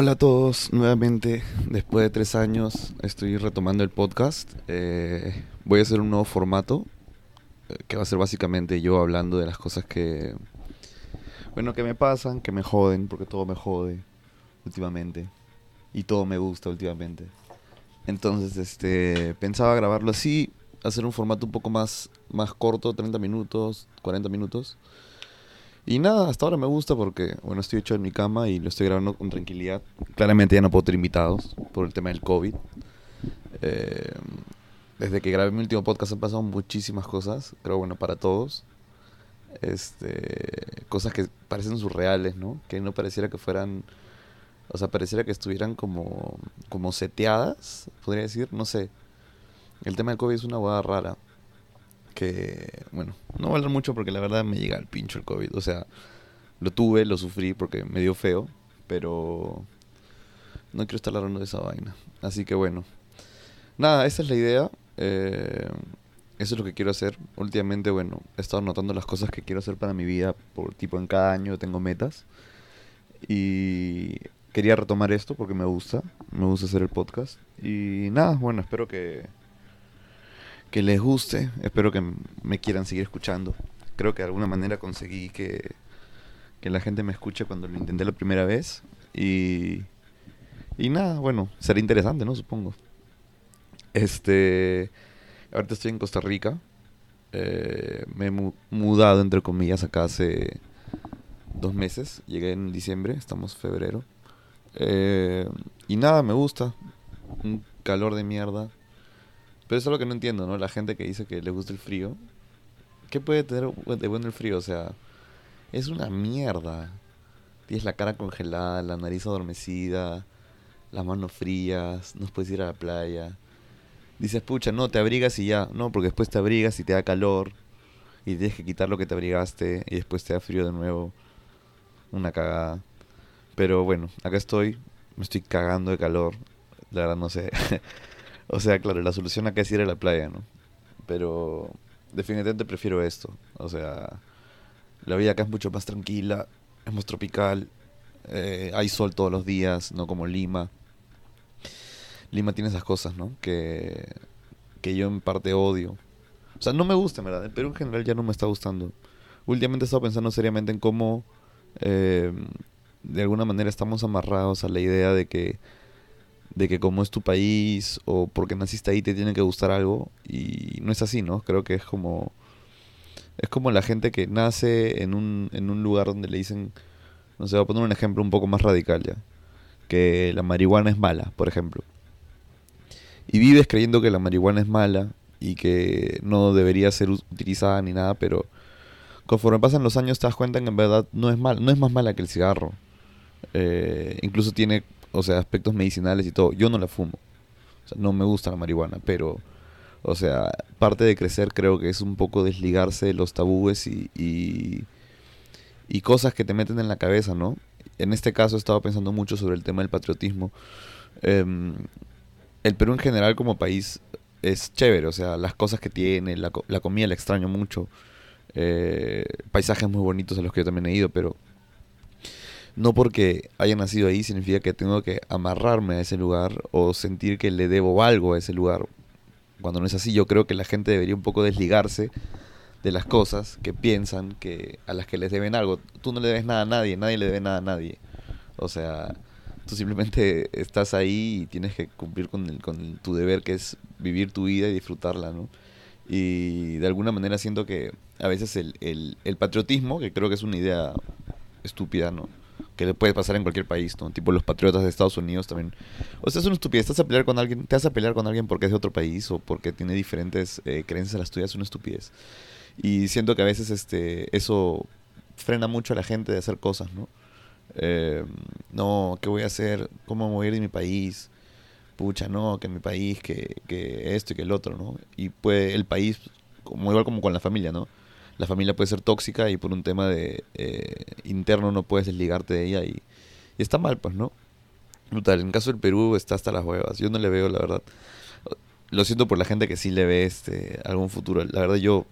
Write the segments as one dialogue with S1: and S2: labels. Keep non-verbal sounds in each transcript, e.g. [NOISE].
S1: Hola a todos, nuevamente, después de tres años estoy retomando el podcast. Eh, voy a hacer un nuevo formato, eh, que va a ser básicamente yo hablando de las cosas que, bueno, que me pasan, que me joden, porque todo me jode últimamente. Y todo me gusta últimamente. Entonces, este, pensaba grabarlo así, hacer un formato un poco más, más corto, 30 minutos, 40 minutos. Y nada, hasta ahora me gusta porque, bueno, estoy hecho en mi cama y lo estoy grabando con tranquilidad. Claramente ya no puedo tener invitados por el tema del COVID. Eh, desde que grabé mi último podcast han pasado muchísimas cosas, creo, bueno, para todos. Este, cosas que parecen surreales, ¿no? Que no pareciera que fueran, o sea, pareciera que estuvieran como, como seteadas, podría decir, no sé. El tema del COVID es una boda rara que, bueno, no voy a hablar mucho porque la verdad me llega al pincho el COVID. O sea, lo tuve, lo sufrí porque me dio feo, pero no quiero estar hablando de esa vaina. Así que bueno, nada, esa es la idea. Eh, eso es lo que quiero hacer. Últimamente, bueno, he estado notando las cosas que quiero hacer para mi vida. Por tipo, en cada año tengo metas. Y quería retomar esto porque me gusta. Me gusta hacer el podcast. Y nada, bueno, espero que que les guste. Espero que me quieran seguir escuchando. Creo que de alguna manera conseguí que, que la gente me escuche cuando lo intenté la primera vez. Y, y nada, bueno, será interesante, ¿no? Supongo. Este. Ahorita estoy en Costa Rica. Eh, me he mudado, entre comillas, acá hace dos meses. Llegué en diciembre, estamos febrero. Eh, y nada, me gusta. Un calor de mierda. Pero eso es lo que no entiendo, ¿no? La gente que dice que le gusta el frío. ¿Qué puede tener de bueno el frío? O sea, es una mierda. Tienes la cara congelada, la nariz adormecida, las manos frías, no puedes ir a la playa. Dices, pucha, no, te abrigas y ya. No, porque después te abrigas y te da calor. Y tienes que quitar lo que te abrigaste y después te da frío de nuevo. Una cagada. Pero bueno, acá estoy. Me estoy cagando de calor. La verdad no sé. [LAUGHS] O sea, claro, la solución acá es ir a la playa, ¿no? Pero definitivamente prefiero esto. O sea, la vida acá es mucho más tranquila, es más tropical, eh, hay sol todos los días, no como Lima. Lima tiene esas cosas, ¿no? Que, que yo en parte odio. O sea, no me gusta, ¿verdad? Pero en general ya no me está gustando. Últimamente he estado pensando seriamente en cómo eh, de alguna manera estamos amarrados a la idea de que de que como es tu país o porque naciste ahí te tiene que gustar algo y no es así, ¿no? Creo que es como es como la gente que nace en un, en un lugar donde le dicen, no sé, voy a poner un ejemplo un poco más radical ya, que la marihuana es mala, por ejemplo. Y vives creyendo que la marihuana es mala y que no debería ser utilizada ni nada, pero conforme pasan los años te das cuenta que en verdad no es mal, no es más mala que el cigarro. Eh, incluso tiene o sea, aspectos medicinales y todo. Yo no la fumo. O sea, no me gusta la marihuana, pero, o sea, parte de crecer creo que es un poco desligarse de los tabúes y, y, cosas que te meten en la cabeza, ¿no? En este caso he estado pensando mucho sobre el tema del patriotismo. Em, el Perú en general como país es chévere, o sea, las cosas que tiene, la, la comida la extraño mucho. Eh, paisajes muy bonitos a los que yo también he ido, pero no porque haya nacido ahí significa que tengo que amarrarme a ese lugar o sentir que le debo algo a ese lugar. Cuando no es así, yo creo que la gente debería un poco desligarse de las cosas que piensan que a las que les deben algo. Tú no le debes nada a nadie, nadie le debe nada a nadie. O sea, tú simplemente estás ahí y tienes que cumplir con, el, con tu deber que es vivir tu vida y disfrutarla, ¿no? Y de alguna manera siento que a veces el, el, patriotismo, que creo que es una idea estúpida, ¿no? Que le puede pasar en cualquier país, ¿no? Tipo los patriotas de Estados Unidos también. O sea, es una estupidez. Estás a pelear con alguien, te vas a pelear con alguien porque es de otro país o porque tiene diferentes eh, creencias a las tuyas, es una estupidez. Y siento que a veces este eso frena mucho a la gente de hacer cosas, ¿no? Eh, no, ¿qué voy a hacer? ¿Cómo voy a ir de mi país? Pucha, no, que mi país, que, que esto y que el otro, ¿no? Y pues el país, como igual como con la familia, ¿no? La familia puede ser tóxica y por un tema de eh, interno no puedes desligarte de ella y, está mal, pues, ¿no? Brutal. En caso del Perú está hasta las huevas. Yo no le veo, la verdad. Lo siento por la gente que sí le ve este algún futuro. La verdad yo,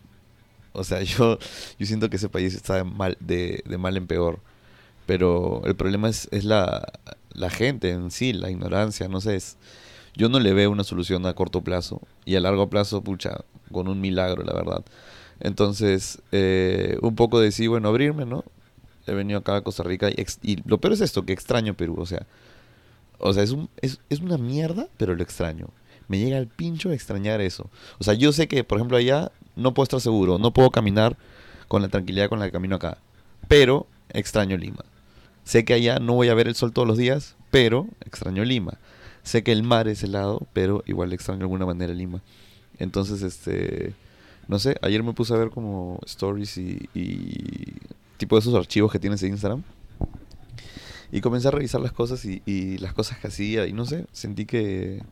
S1: o sea, [LAUGHS] yo, yo siento que ese país está de mal, de, de mal en peor. Pero el problema es, es la, la gente en sí, la ignorancia, no sé, es, yo no le veo una solución a corto plazo y a largo plazo, pucha, con un milagro, la verdad. Entonces, eh, un poco de sí, bueno, abrirme, ¿no? He venido acá a Costa Rica y, y, lo peor es esto, que extraño Perú, o sea, o sea, es, un, es, es una mierda, pero lo extraño. Me llega el pincho de extrañar eso. O sea, yo sé que, por ejemplo, allá no puedo estar seguro, no puedo caminar con la tranquilidad con la que camino acá, pero extraño Lima. Sé que allá no voy a ver el sol todos los días, pero extraño Lima. Sé que el mar es helado, pero igual extraño de alguna manera Lima. Entonces, este, no sé, ayer me puse a ver como stories y, y tipo de esos archivos que tienes en Instagram. Y comencé a revisar las cosas y, y, las cosas que hacía. Y no sé, sentí que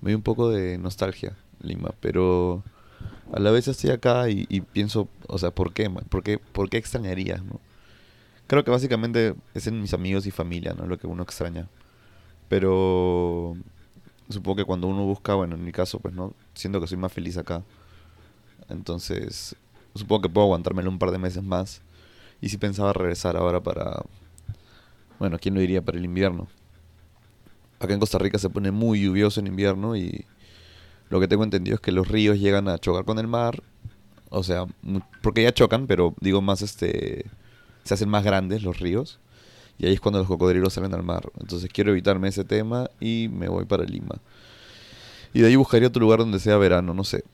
S1: me dio un poco de nostalgia Lima. Pero a la vez estoy acá y, y pienso, o sea, ¿por qué? ¿Por qué, por qué extrañarías? No? Creo que básicamente es en mis amigos y familia, ¿no? Lo que uno extraña. Pero supongo que cuando uno busca, bueno, en mi caso, pues no, siento que soy más feliz acá. Entonces, supongo que puedo aguantármelo un par de meses más. Y si pensaba regresar ahora para, bueno, ¿quién lo diría? Para el invierno. Acá en Costa Rica se pone muy lluvioso en invierno y lo que tengo entendido es que los ríos llegan a chocar con el mar. O sea, porque ya chocan, pero digo más este se hacen más grandes los ríos y ahí es cuando los cocodrilos salen al mar. Entonces quiero evitarme ese tema y me voy para Lima. Y de ahí buscaría otro lugar donde sea verano, no sé.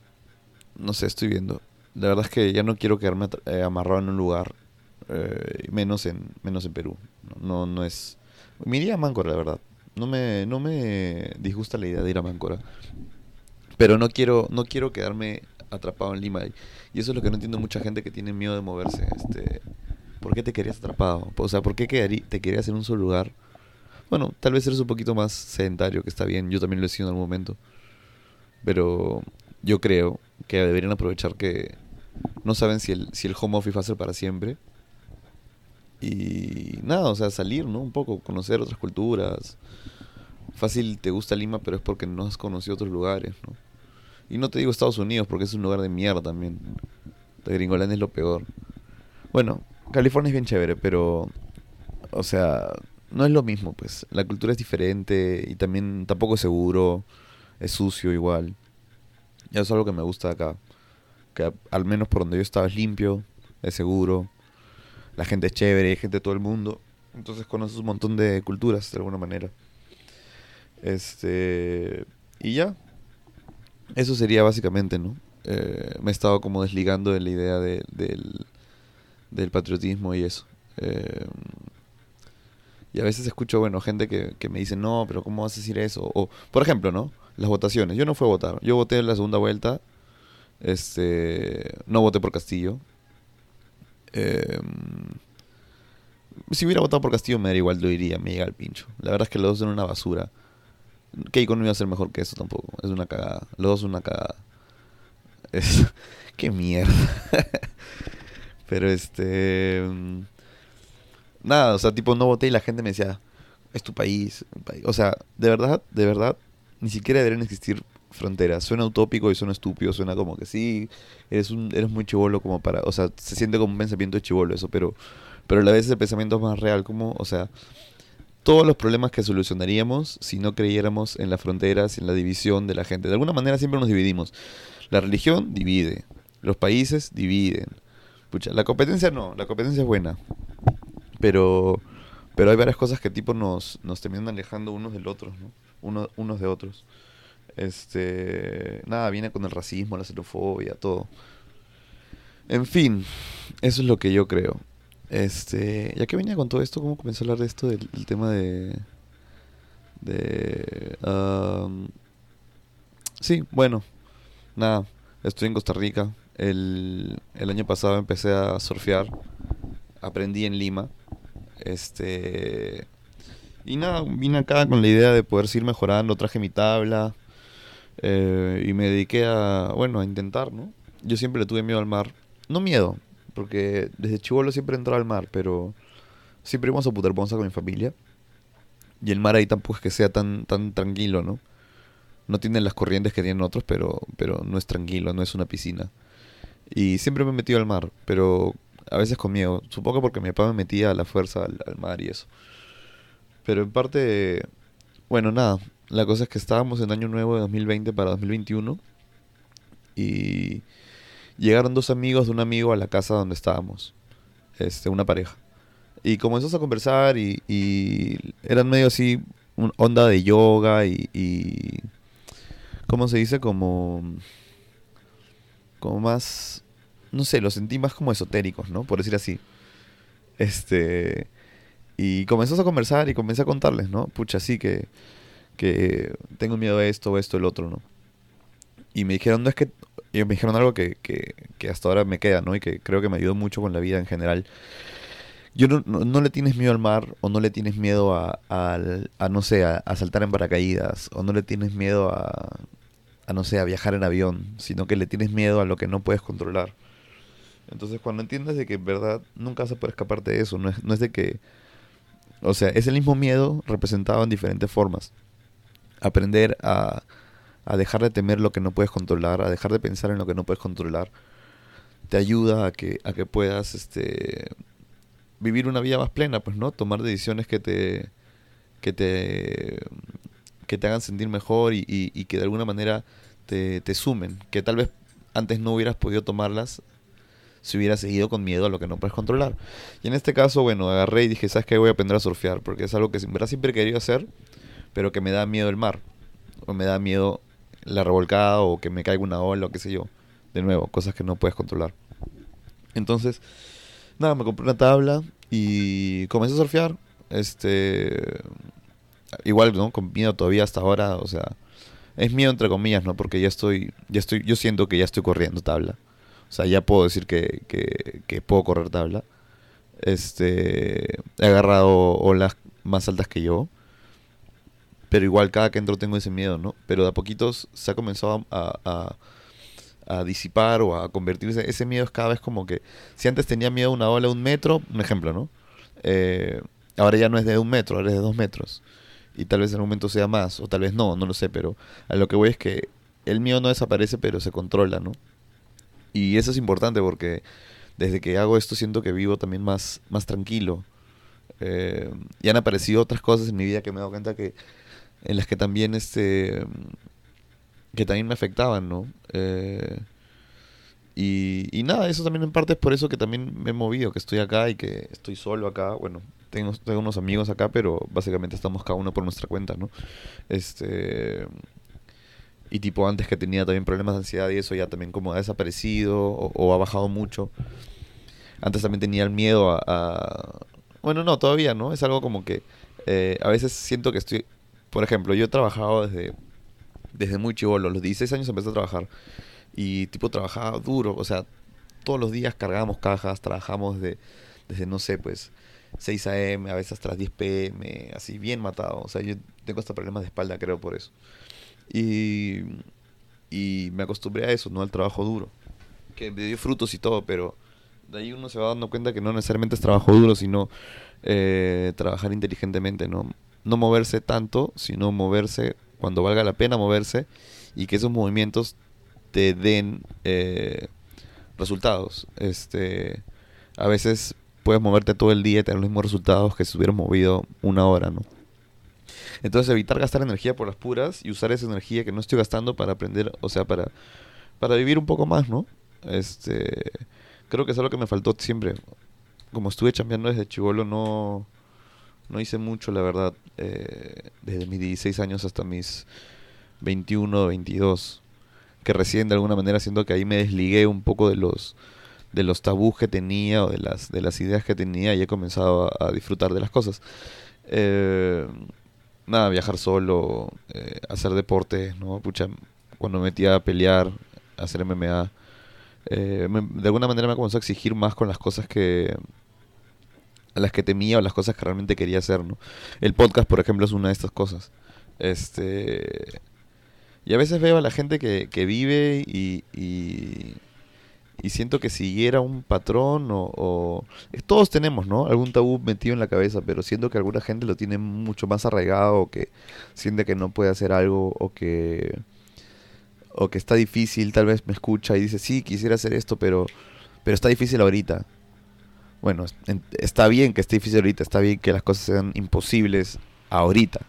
S1: No sé, estoy viendo. La verdad es que ya no quiero quedarme eh, amarrado en un lugar, eh, menos en menos en Perú. No, no es... Me iría a Máncora, la verdad. No me, no me disgusta la idea de ir a Máncora. Pero no quiero, no quiero quedarme atrapado en Lima. Y eso es lo que no entiendo mucha gente que tiene miedo de moverse. Este, ¿Por qué te querías atrapado? O sea, ¿por qué te querías en un solo lugar? Bueno, tal vez eres un poquito más sedentario, que está bien. Yo también lo he sido en algún momento. Pero yo creo que deberían aprovechar que no saben si el, si el home office va a ser para siempre. Y nada, o sea, salir, ¿no? Un poco, conocer otras culturas. Fácil te gusta Lima, pero es porque no has conocido otros lugares, ¿no? Y no te digo Estados Unidos porque es un lugar de mierda también. De Gringolandia es lo peor. Bueno, California es bien chévere, pero, o sea, no es lo mismo, pues. La cultura es diferente y también tampoco es seguro, es sucio igual. Eso es algo que me gusta acá. Que al menos por donde yo estaba es limpio, es seguro, la gente es chévere, hay gente de todo el mundo. Entonces conoces un montón de culturas de alguna manera. Este. Y ya. Eso sería básicamente, ¿no? Eh, me he estado como desligando de la idea de, del del patriotismo y eso. Eh, y a veces escucho, bueno, gente que, que, me dice, no, pero ¿cómo vas a decir eso? O, por ejemplo, ¿no? Las votaciones. Yo no fui a votar. Yo voté en la segunda vuelta. Este, no voté por Castillo. Eh, si hubiera votado por Castillo me daría igual, lo diría, me llega el pincho. La verdad es que los dos son una basura. Keiko no iba a ser mejor que eso tampoco. Es una cagada. Los dos son una cagada. Es... [LAUGHS] ¡Qué mierda! [LAUGHS] Pero este. Mm, nada, o sea, tipo, no voté y la gente me decía, es tu país. O sea, de verdad, de verdad, ni siquiera deberían existir fronteras. Suena utópico y suena estúpido, suena como que sí, eres, un, eres muy chivolo como para. O sea, se siente como un pensamiento chivolo eso, pero, pero a la vez el pensamiento es más real, como, o sea. Todos los problemas que solucionaríamos si no creyéramos en las fronteras, en la división de la gente. De alguna manera siempre nos dividimos. La religión divide, los países dividen, la competencia no, la competencia es buena. Pero pero hay varias cosas que tipo nos, nos terminan alejando unos del otro, ¿no? Uno, unos de otros. Este, nada, viene con el racismo, la xenofobia, todo. En fin, eso es lo que yo creo. Este, ya que venía con todo esto, ¿cómo comenzó a hablar de esto del, tema de de sí, bueno, nada, estoy en Costa Rica, el, el año pasado empecé a surfear. Aprendí en Lima. Este. Y nada, vine acá con la idea de poder seguir mejorando. Traje mi tabla. Eh, y me dediqué a, bueno, a intentar, ¿no? Yo siempre le tuve miedo al mar. No miedo, porque desde chivolo siempre entraba al mar, pero siempre íbamos a Puterponza con mi familia. Y el mar ahí tampoco es que sea tan, tan tranquilo, ¿no? No tiene las corrientes que tienen otros, pero, pero no es tranquilo, no es una piscina. Y siempre me he metido al mar, pero a veces con miedo. Supongo porque mi papá me metía a la fuerza al, mar y eso. Pero en parte, bueno, nada, la cosa es que estábamos en año nuevo de 2020 para 2021 y llegaron dos amigos de un amigo a la casa donde estábamos, este, una pareja. Y comenzamos a conversar y, eran medio así, un onda de yoga y, y ¿cómo se dice? Como, como más, no sé, lo sentí más como esotéricos, ¿no? Por decir así. Este, y comenzamos a conversar y comencé a contarles, ¿no? Pucha, sí que, que tengo miedo a esto, esto, el otro, ¿no? Y me dijeron, no es que, y me dijeron algo que, que, hasta ahora me queda, ¿no? Y que creo que me ayudó mucho con la vida en general yo no, no, le tienes miedo al mar o no le tienes miedo a, a, no sé, a, saltar en paracaídas o no le tienes miedo a, a, no sé, a viajar en avión, sino que le tienes miedo a lo que no puedes controlar. Entonces cuando entiendes de que en verdad nunca vas a poder escaparte de eso, no es, no es de que, o sea, es el mismo miedo representado en diferentes formas. Aprender a, a dejar de temer lo que no puedes controlar, a dejar de pensar en lo que no puedes controlar, te ayuda a que, a que puedas, este vivir una vida más plena, pues, ¿no? Tomar decisiones que te, que te, que te hagan sentir mejor y, y, que de alguna manera te, te, sumen, que tal vez antes no hubieras podido tomarlas si hubieras seguido con miedo a lo que no puedes controlar. Y en este caso, bueno, agarré y dije, ¿sabes qué? Voy a aprender a surfear, porque es algo que verdad siempre he querido hacer, pero que me da miedo el mar, o me da miedo la revolcada, o que me caiga una ola, o qué sé yo. De nuevo, cosas que no puedes controlar. Entonces, nada, me compré una tabla y comencé a surfear. Este. Igual, ¿no? Con miedo todavía hasta ahora, o sea. Es miedo entre comillas, ¿no? Porque ya estoy. Ya estoy. Yo siento que ya estoy corriendo tabla. O sea, ya puedo decir que, que, puedo correr tabla. Este. He agarrado olas más altas que yo. Pero igual cada que entro tengo ese miedo, ¿no? Pero de a poquitos se ha comenzado a a disipar o a convertirse. Ese miedo es cada vez como que, si antes tenía miedo a una ola de un metro, un ejemplo, ¿no? Eh, ahora ya no es de un metro, ahora es de dos metros. Y tal vez en un momento sea más, o tal vez no, no lo sé, pero a lo que voy es que el miedo no desaparece, pero se controla, ¿no? Y eso es importante porque desde que hago esto siento que vivo también más, más tranquilo. Eh, y han aparecido otras cosas en mi vida que me he dado cuenta que en las que también este que también me afectaban, ¿no? Eh, y, y, nada, eso también en parte es por eso que también me he movido, que estoy acá y que estoy solo acá. Bueno, tengo, tengo unos amigos acá, pero básicamente estamos cada uno por nuestra cuenta, ¿no? Este. Y tipo antes que tenía también problemas de ansiedad y eso ya también como ha desaparecido o, ha bajado mucho. Antes también tenía el miedo a, Bueno, no, todavía, ¿no? Es algo como que eh, a veces siento que estoy... Por ejemplo, yo he trabajado desde desde muy chivolo. los 16 años empecé a trabajar. Y tipo trabajaba duro, o sea, todos los días cargábamos cajas, trabajamos de, desde, no sé, pues 6 a.m., a veces hasta las 10 p.m., así bien matado. O sea, yo tengo hasta problemas de espalda, creo, por eso. Y, y me acostumbré a eso, ¿no? Al trabajo duro. Que me dio frutos y todo, pero de ahí uno se va dando cuenta que no necesariamente es trabajo duro, sino eh, trabajar inteligentemente, ¿no? No moverse tanto, sino moverse cuando valga la pena moverse y que esos movimientos te den eh, resultados. Este, a veces puedes moverte todo el día y tener los mismos resultados que si hubieras movido una hora, ¿no? Entonces evitar gastar energía por las puras y usar esa energía que no estoy gastando para aprender, o sea, para, para vivir un poco más, ¿no? Este, creo que es algo que me faltó siempre. Como estuve chambeando desde chivolo, no, no hice mucho, la verdad, eh, desde mis 16 años hasta mis 21 o 22, que recién de alguna manera siento que ahí me desligué un poco de los de los tabús que tenía o de las de las ideas que tenía y he comenzado a, disfrutar de las cosas. Eh, nada, viajar solo, eh, hacer deporte, ¿no? Pucha, cuando me metía a pelear, hacer MMA, de alguna manera me comenzó a exigir más con las cosas que, a las que temía o las cosas que realmente quería hacer, ¿no? El podcast, por ejemplo, es una de estas cosas. Este... Y a veces veo a la gente que, que vive y, siento que siguiera un patrón o, Todos tenemos, ¿no? Algún tabú metido en la cabeza, pero siento que alguna gente lo tiene mucho más arraigado o que siente que no puede hacer algo o que... O que está difícil, tal vez me escucha y dice, sí, quisiera hacer esto, pero, pero está difícil ahorita bueno, está bien que esté difícil ahorita, está bien que las cosas sean imposibles ahorita.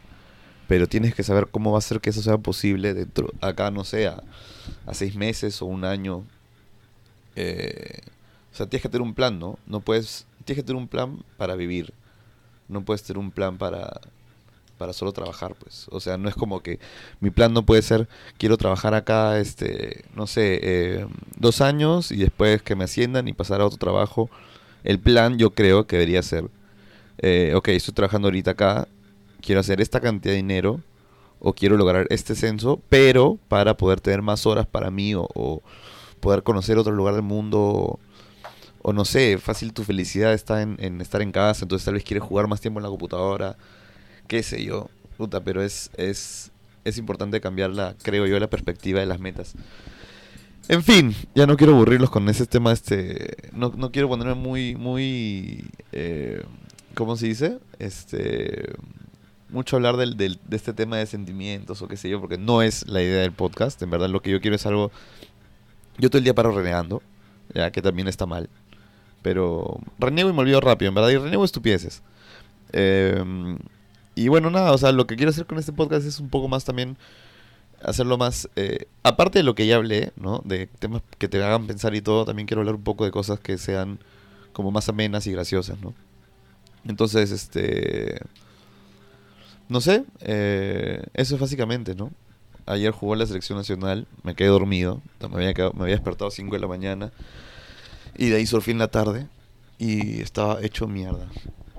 S1: Pero tienes que saber cómo va a ser que eso sea posible dentro, acá, no sé, a, seis meses o un año. Eh, o sea, tienes que tener un plan, ¿no? No puedes, tienes que tener un plan para vivir. No puedes tener un plan para, para solo trabajar, pues. O sea, no es como que mi plan no puede ser, quiero trabajar acá, este, no sé, eh, dos años y después que me asciendan y pasar a otro trabajo. El plan yo creo que debería ser, eh, ok, estoy trabajando ahorita acá, quiero hacer esta cantidad de dinero o quiero lograr este censo, pero para poder tener más horas para mí o, poder conocer otro lugar del mundo. O, no sé, fácil tu felicidad está en, en estar en casa, entonces tal vez quieres jugar más tiempo en la computadora qué sé yo, puta, pero es, es, es importante cambiar la, creo yo, la perspectiva de las metas. En fin, ya no quiero aburrirlos con ese tema, este, no, no quiero ponerme muy, muy, eh, ¿cómo se dice? Este, mucho hablar del, del, de este tema de sentimientos o qué sé yo, porque no es la idea del podcast, en verdad lo que yo quiero es algo, yo todo el día paro renegando, ya que también está mal, pero renego y me olvido rápido, en verdad, y renego estupideces. Eh, y bueno, nada, o sea, lo que quiero hacer con este podcast es un poco más también hacerlo más, eh, aparte de lo que ya hablé, ¿no? De temas que te hagan pensar y todo, también quiero hablar un poco de cosas que sean como más amenas y graciosas, ¿no? Entonces, este... No sé, eh, eso es básicamente, ¿no? Ayer jugó la selección nacional, me quedé dormido, me había, me había despertado a 5 de la mañana y de ahí surfí en la tarde y estaba hecho mierda.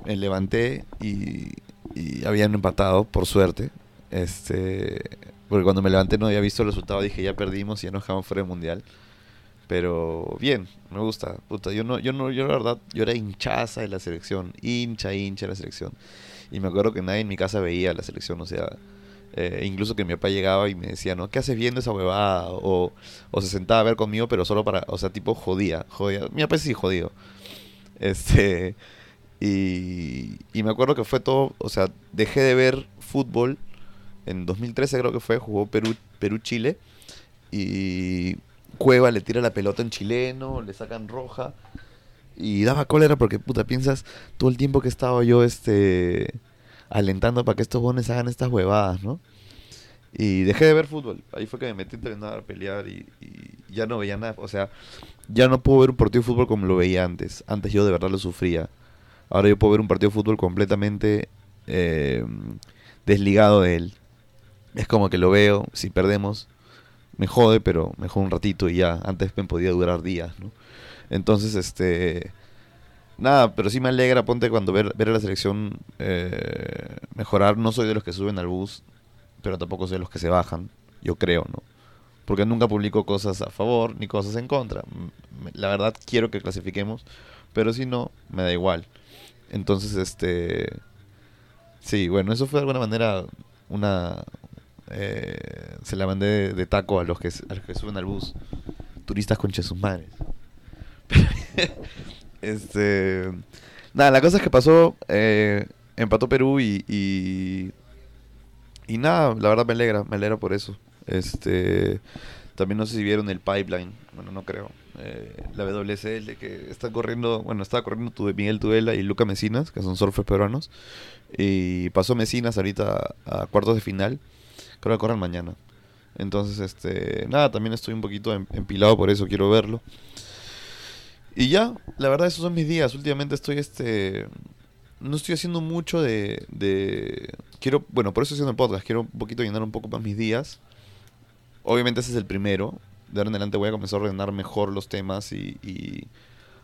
S1: Me levanté y y habían empatado, por suerte. Este, porque cuando me levanté no había visto el resultado, dije ya perdimos y ya nos dejamos fuera del mundial. Pero bien, me gusta. Puta, yo no, yo no, yo la verdad, yo era hinchaza de la selección, hincha, hincha de la selección. Y me acuerdo que nadie en mi casa veía la selección, o sea, eh, incluso que mi papá llegaba y me decía, ¿no? ¿Qué haces viendo esa huevada? O, o se sentaba a ver conmigo, pero solo para, o sea, tipo jodía, jodía. Mi papá sí jodido. Este, y, me acuerdo que fue todo, o sea, dejé de ver fútbol en 2013 creo que fue, jugó Perú, Perú-Chile y Cueva le tira la pelota en chileno, le sacan roja y daba cólera porque puta piensas todo el tiempo que estaba yo este alentando para que estos bones hagan estas huevadas, ¿no? Y dejé de ver fútbol. Ahí fue que me metí a a pelear y, y, ya no veía nada. O sea, ya no puedo ver un partido de fútbol como lo veía antes. Antes yo de verdad lo sufría. Ahora yo puedo ver un partido de fútbol completamente eh, desligado de él. Es como que lo veo, si perdemos, me jode, pero me jode un ratito y ya. Antes me podía durar días, ¿no? Entonces, este... Nada, pero sí me alegra, ponte cuando ver, ver a la selección eh, mejorar. No soy de los que suben al bus, pero tampoco soy de los que se bajan, yo creo, ¿no? Porque nunca publico cosas a favor ni cosas en contra. La verdad quiero que clasifiquemos, pero si no, me da igual. Entonces, este... Sí, bueno, eso fue de alguna manera una... Eh, se la mandé de, taco a los, que, a los que suben al bus. Turistas con sus madres. Este... Nada, la cosa es que pasó... Eh, empató Perú y, y... Nada, la verdad me alegra, me alegra por eso. Este... También no sé si vieron el pipeline. Bueno, no creo. Eh, la WSL que está corriendo, bueno, estaba corriendo Miguel Tudela y Luca Mesinas, que son surfers peruanos. Y pasó Mesinas ahorita a cuartos de final. Creo que corren mañana. Entonces, este, nada, también estoy un poquito em, empilado por eso, quiero verlo. Y ya, la verdad esos son mis días. Últimamente estoy este no estoy haciendo mucho de, de quiero, bueno, por eso estoy haciendo el podcast, quiero un poquito llenar un poco más mis días. Obviamente ese es el primero. De ahora en adelante voy a comenzar a ordenar mejor los temas y,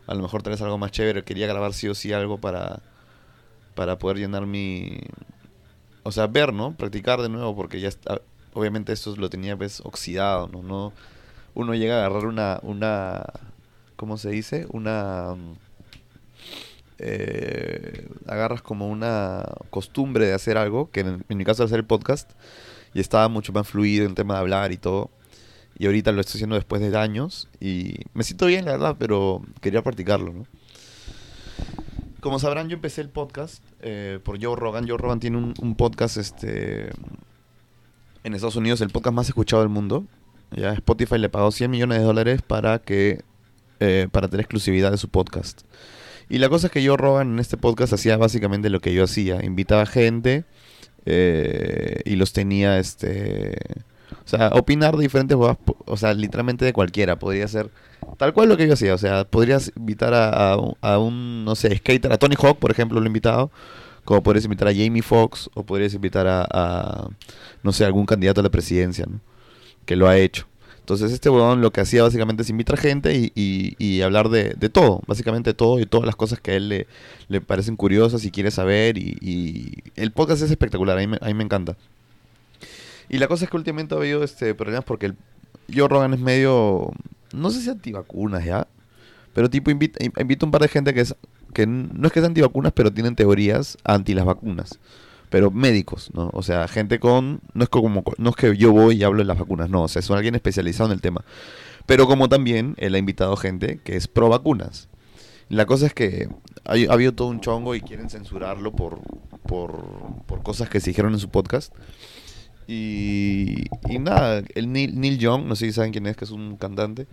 S1: a lo mejor tenés algo más chévere. Quería grabar sí o sí algo para, para poder llenar mi... O sea, ver, ¿no? Practicar de nuevo porque ya está... Obviamente esto lo tenía pues oxidado, ¿no? no uno llega a agarrar una... una ¿Cómo se dice? Una... Eh, agarras como una costumbre de hacer algo, que en, mi caso es hacer el podcast, y estaba mucho más fluido en tema de hablar y todo. Y ahorita lo estoy haciendo después de años y me siento bien, la verdad, pero quería practicarlo, ¿no? Como sabrán, yo empecé el podcast eh, por Joe Rogan. Joe Rogan tiene un, podcast este, en Estados Unidos, el podcast más escuchado del mundo. Ya Spotify le pagó 100 millones de dólares para que eh, para tener exclusividad de su podcast. Y la cosa es que Joe Rogan en este podcast hacía básicamente lo que yo hacía. Invitaba gente eh, y los tenía, este... O sea, opinar de diferentes huevas, o sea, literalmente de cualquiera. Podría ser tal cual lo que yo hacía. O sea, podrías invitar a, a, un, no sé, skater, a Tony Hawk, por ejemplo, lo he invitado. Como podrías invitar a Jamie Foxx o podrías invitar a, a no sé, algún candidato a la presidencia, ¿no? Que lo ha hecho. Entonces este huevón lo que hacía básicamente es invitar gente y, hablar de, de, todo, básicamente todo y todas las cosas que a él le, le parecen curiosas y quiere saber y, el podcast es espectacular, a mí, me, a me encanta. Y la cosa es que últimamente ha habido este, problemas porque el, Joe Rogan es medio, no sé si antivacunas ya, pero tipo invita, invita un par de gente que es, que no es que sean antivacunas, pero tienen teorías anti las vacunas pero médicos, ¿no? O sea, gente con, no es como, no es que yo voy y hablo de las vacunas, no, o sea, son alguien especializado en el tema. Pero como también él ha invitado gente que es pro vacunas. La cosa es que ha, habido todo un chongo y quieren censurarlo por, por, por cosas que se dijeron en su podcast. Y, y nada, el Neil, Neil, Young, no sé si saben quién es, que es un cantante,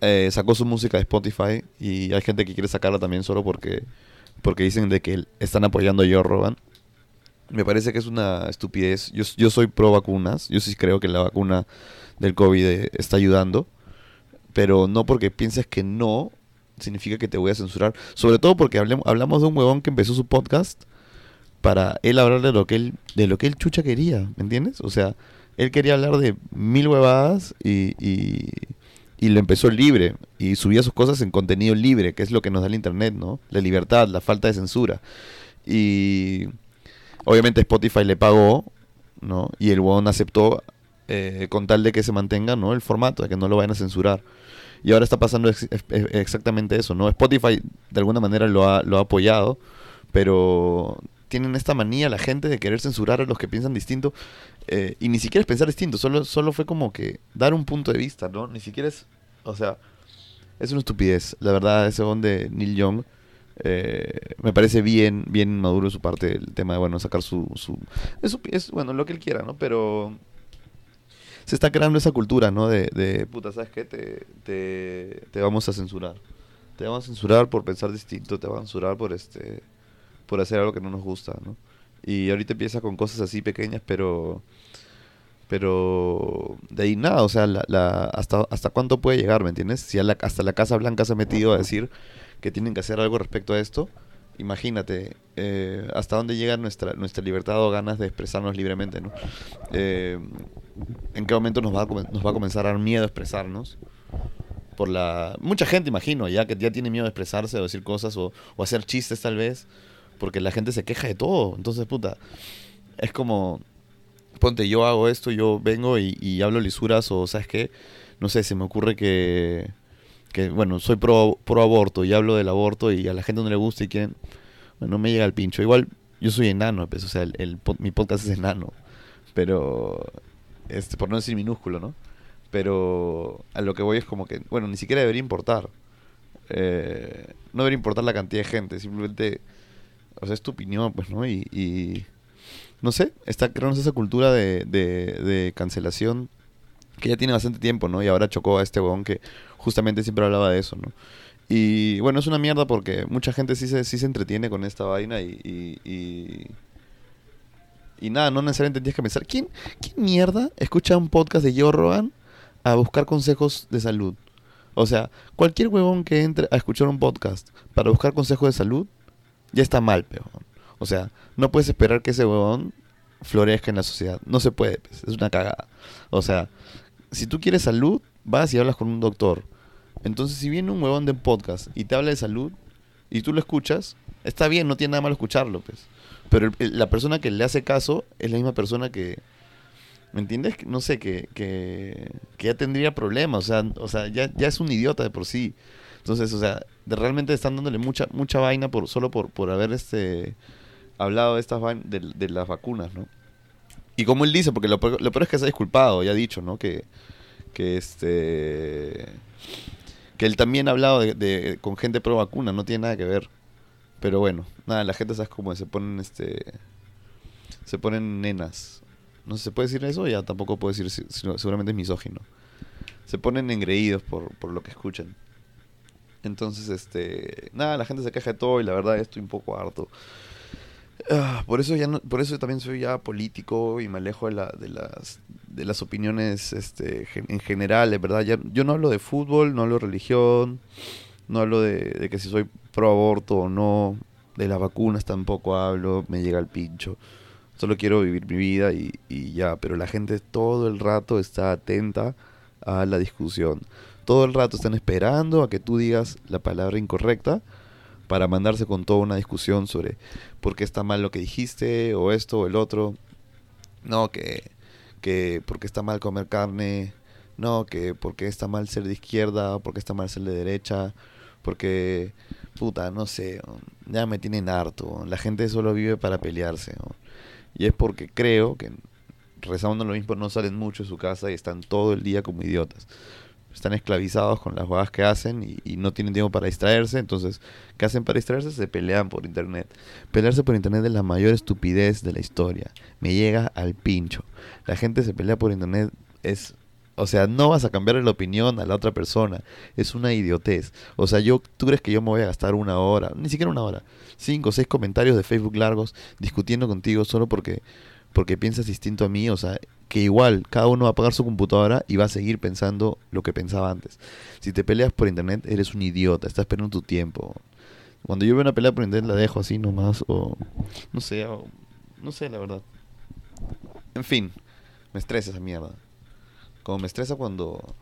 S1: eh, sacó su música de Spotify y hay gente que quiere sacarla también solo porque, porque dicen de que están apoyando a Joe Rogan me parece que es una estupidez. Yo, yo soy pro vacunas. Yo sí creo que la vacuna del COVID eh, está ayudando. Pero no porque pienses que no, significa que te voy a censurar. Sobre todo porque hablamos de un huevón que empezó su podcast para él hablar de lo que él, de lo que él chucha quería, ¿me entiendes? O sea, él quería hablar de mil huevadas y, y, y lo empezó libre y subía sus cosas en contenido libre, que es lo que nos da el internet, ¿no? La libertad, la falta de censura. Y Obviamente Spotify le pagó, ¿no? Y el huevón aceptó eh, con tal de que se mantenga, ¿no? El formato, de que no lo vayan a censurar. Y ahora está pasando exactamente eso, ¿no? Spotify de alguna manera lo ha, lo ha apoyado, pero tienen esta manía la gente de querer censurar a los que piensan distinto. Eh, y ni siquiera es pensar distinto, solo, solo fue como que dar un punto de vista, ¿no? Ni siquiera es, o sea, es una estupidez. La verdad, ese de Neil Young eh, me parece bien, bien maduro su parte el tema de, bueno, sacar su... su es, bueno, lo que él quiera, ¿no? Pero se está creando esa cultura, ¿no? De, de puta, ¿sabes qué? Te, te, vamos a censurar. Te vamos a censurar por pensar distinto, te vamos a censurar por este por hacer algo que no nos gusta, ¿no? Y ahorita empieza con cosas así pequeñas, pero pero de ahí nada, o sea, la, hasta, hasta cuánto puede llegar, ¿me entiendes? Si hasta la Casa Blanca se ha metido a decir que tienen que hacer algo respecto a esto, imagínate eh, hasta dónde llega nuestra, nuestra libertad o ganas de expresarnos libremente. Eh, ¿En qué momento nos va, a, a comenzar a dar miedo expresarnos? Por la... Mucha gente, imagino, ya que ya tiene miedo de expresarse o decir cosas o, hacer chistes tal vez, porque la gente se queja de todo. Entonces, puta, es como, ponte, yo hago esto, yo vengo y, y hablo lisuras o, ¿sabes qué? No sé, se me ocurre que que bueno, soy pro, pro aborto y hablo del aborto y a la gente no le gusta y quieren, bueno, no me llega el pincho. Igual yo soy enano, pues, o sea, el, mi podcast es enano, pero, este, por no decir minúsculo, ¿no? Pero a lo que voy es como que, bueno, ni siquiera debería importar. Eh, no debería importar la cantidad de gente, simplemente, o sea, es tu opinión, pues, ¿no? Y, y no sé, está creando esa cultura de, de, de cancelación que ya tiene bastante tiempo, ¿no? Y ahora chocó a este huevón que justamente siempre hablaba de eso, ¿no? Y bueno, es una mierda porque mucha gente sí se, sí se entretiene con esta vaina y, y, y, nada, no necesariamente tienes que pensar, ¿quién, ¿quién mierda escucha un podcast de Joe Rogan a buscar consejos de salud? O sea, cualquier huevón que entre a escuchar un podcast para buscar consejos de salud, ya está mal, peor. O sea, no puedes esperar que ese huevón florezca en la sociedad. No se puede, pues, es una cagada. O sea, si tú quieres salud, vas y hablas con un doctor. Entonces, si viene un huevón de podcast y te habla de salud y tú lo escuchas, está bien, no tiene nada malo escucharlo, pues. Pero la persona que le hace caso es la misma persona que, ¿me entiendes? No sé, que, que, ya tendría problemas, o sea, o sea ya, ya es un idiota de por sí. Entonces, o sea, de realmente están dándole mucha mucha vaina por solo por, por haber este hablado de estas de, de las vacunas, ¿no? Y como él dice, porque lo, lo peor es que se ha disculpado, ya ha dicho, ¿no? Que, que este que él también ha hablado de, con gente pro vacuna, no tiene nada que ver. Pero bueno, nada, la gente sabes cómo se ponen este se ponen nenas. No se puede decir eso, ya tampoco puedo decir seguramente es misógino. Se ponen engreídos por, por lo que escuchan. Entonces, este, nada, la gente se queja de todo y la verdad estoy un poco harto. Ah, por eso ya no, por eso también soy ya político y me alejo de, la, de las de las opiniones este en general, verdad. Yo no hablo de fútbol, no hablo de religión, no hablo de, de que si soy pro aborto o no, de las vacunas tampoco hablo, me llega el pincho. Solo quiero vivir mi vida y, y ya, pero la gente todo el rato está atenta a la discusión. Todo el rato están esperando a que tú digas la palabra incorrecta para mandarse con toda una discusión sobre por qué está mal lo que dijiste o esto o el otro. No, que, que por qué está mal comer carne. No, que por qué está mal ser de izquierda, por qué está mal ser de derecha, porque, puta, no sé, ya me tienen harto. La gente solo vive para pelearse. Y es porque creo que rezando lo mismo no salen mucho de su casa y están todo el día como idiotas están esclavizados con las jugadas que hacen y, no tienen tiempo para distraerse. Entonces, ¿qué hacen para distraerse? Se pelean por internet. Pelearse por internet es la mayor estupidez de la historia. Me llega al pincho. La gente se pelea por internet es... O sea, no vas a cambiar la opinión a la otra persona. Es una idiotez. O sea, yo, ¿tú crees que yo me voy a gastar una hora? Ni siquiera una hora. Cinco o seis comentarios de Facebook largos discutiendo contigo solo porque porque piensas distinto a mí, o sea, que igual cada uno va a apagar su computadora y va a seguir pensando lo que pensaba antes. Si te peleas por internet, eres un idiota, estás perdiendo tu tiempo. Cuando yo veo una pelea por internet la dejo así nomás, o no sé, no sé la verdad. En fin, me estresa esa mierda. Como me estresa cuando...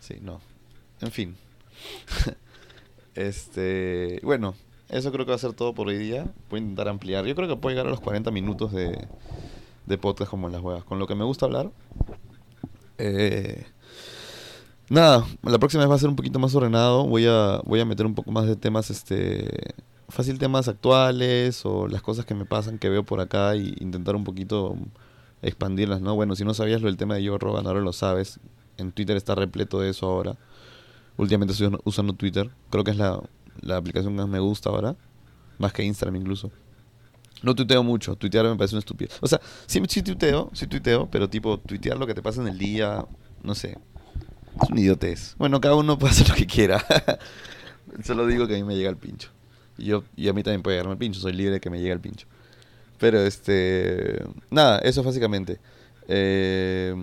S1: Sí, no. En fin. [LAUGHS] este... Bueno, eso creo que va a ser todo por hoy día. Voy a intentar ampliar. Yo creo que puedo llegar a los 40 minutos de, de podcast como en las huevas. Con lo que me gusta hablar. Eh, nada, la próxima vez va a ser un poquito más ordenado. Voy a, voy a meter un poco más de temas, este, fácil temas actuales o las cosas que me pasan, que veo por acá y intentar un poquito expandirlas, ¿no? Bueno, si no sabías lo del tema de yo Rogan, ahora lo sabes. En Twitter está repleto de eso ahora. Últimamente estoy usando Twitter. Creo que es la, la aplicación que más me gusta ahora. Más que Instagram incluso. No tuiteo mucho, tuitear me parece una estupidez. O sea, sí, sí tuiteo, sí tuiteo, pero tipo, tuitear lo que te pasa en el día, no sé. Es un idiotez. Bueno, cada uno puede hacer lo que quiera. [LAUGHS] Solo digo que a mí me llega el pincho. Y, yo, a mí también puede llegarme el pincho, soy libre de que me llegue el pincho. Pero este. Nada, eso básicamente. Eh,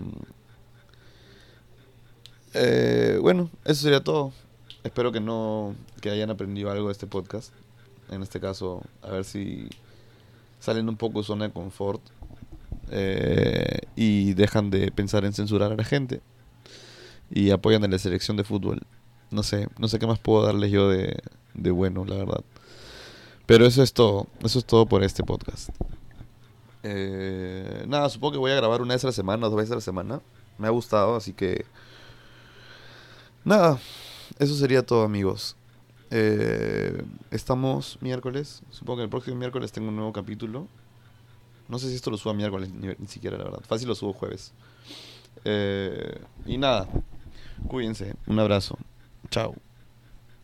S1: eh, bueno, eso sería todo. Espero que no que hayan aprendido algo de este podcast. En este caso, a ver si salen un poco de zona de confort eh, y dejan de pensar en censurar a la gente y apoyan a la selección de fútbol. No sé, no sé qué más puedo darles yo de, de bueno, la verdad. Pero eso es todo, eso es todo por este podcast. Eh, nada, supongo que voy a grabar una vez a la semana, dos veces a la semana. Me ha gustado, así que... Nada, eso sería todo amigos. Eh, estamos miércoles. Supongo que el próximo miércoles tengo un nuevo capítulo. No sé si esto lo subo miércoles, ni, siquiera, la verdad. Fácil lo subo jueves. Eh, y nada, cuídense. Un abrazo. Chao.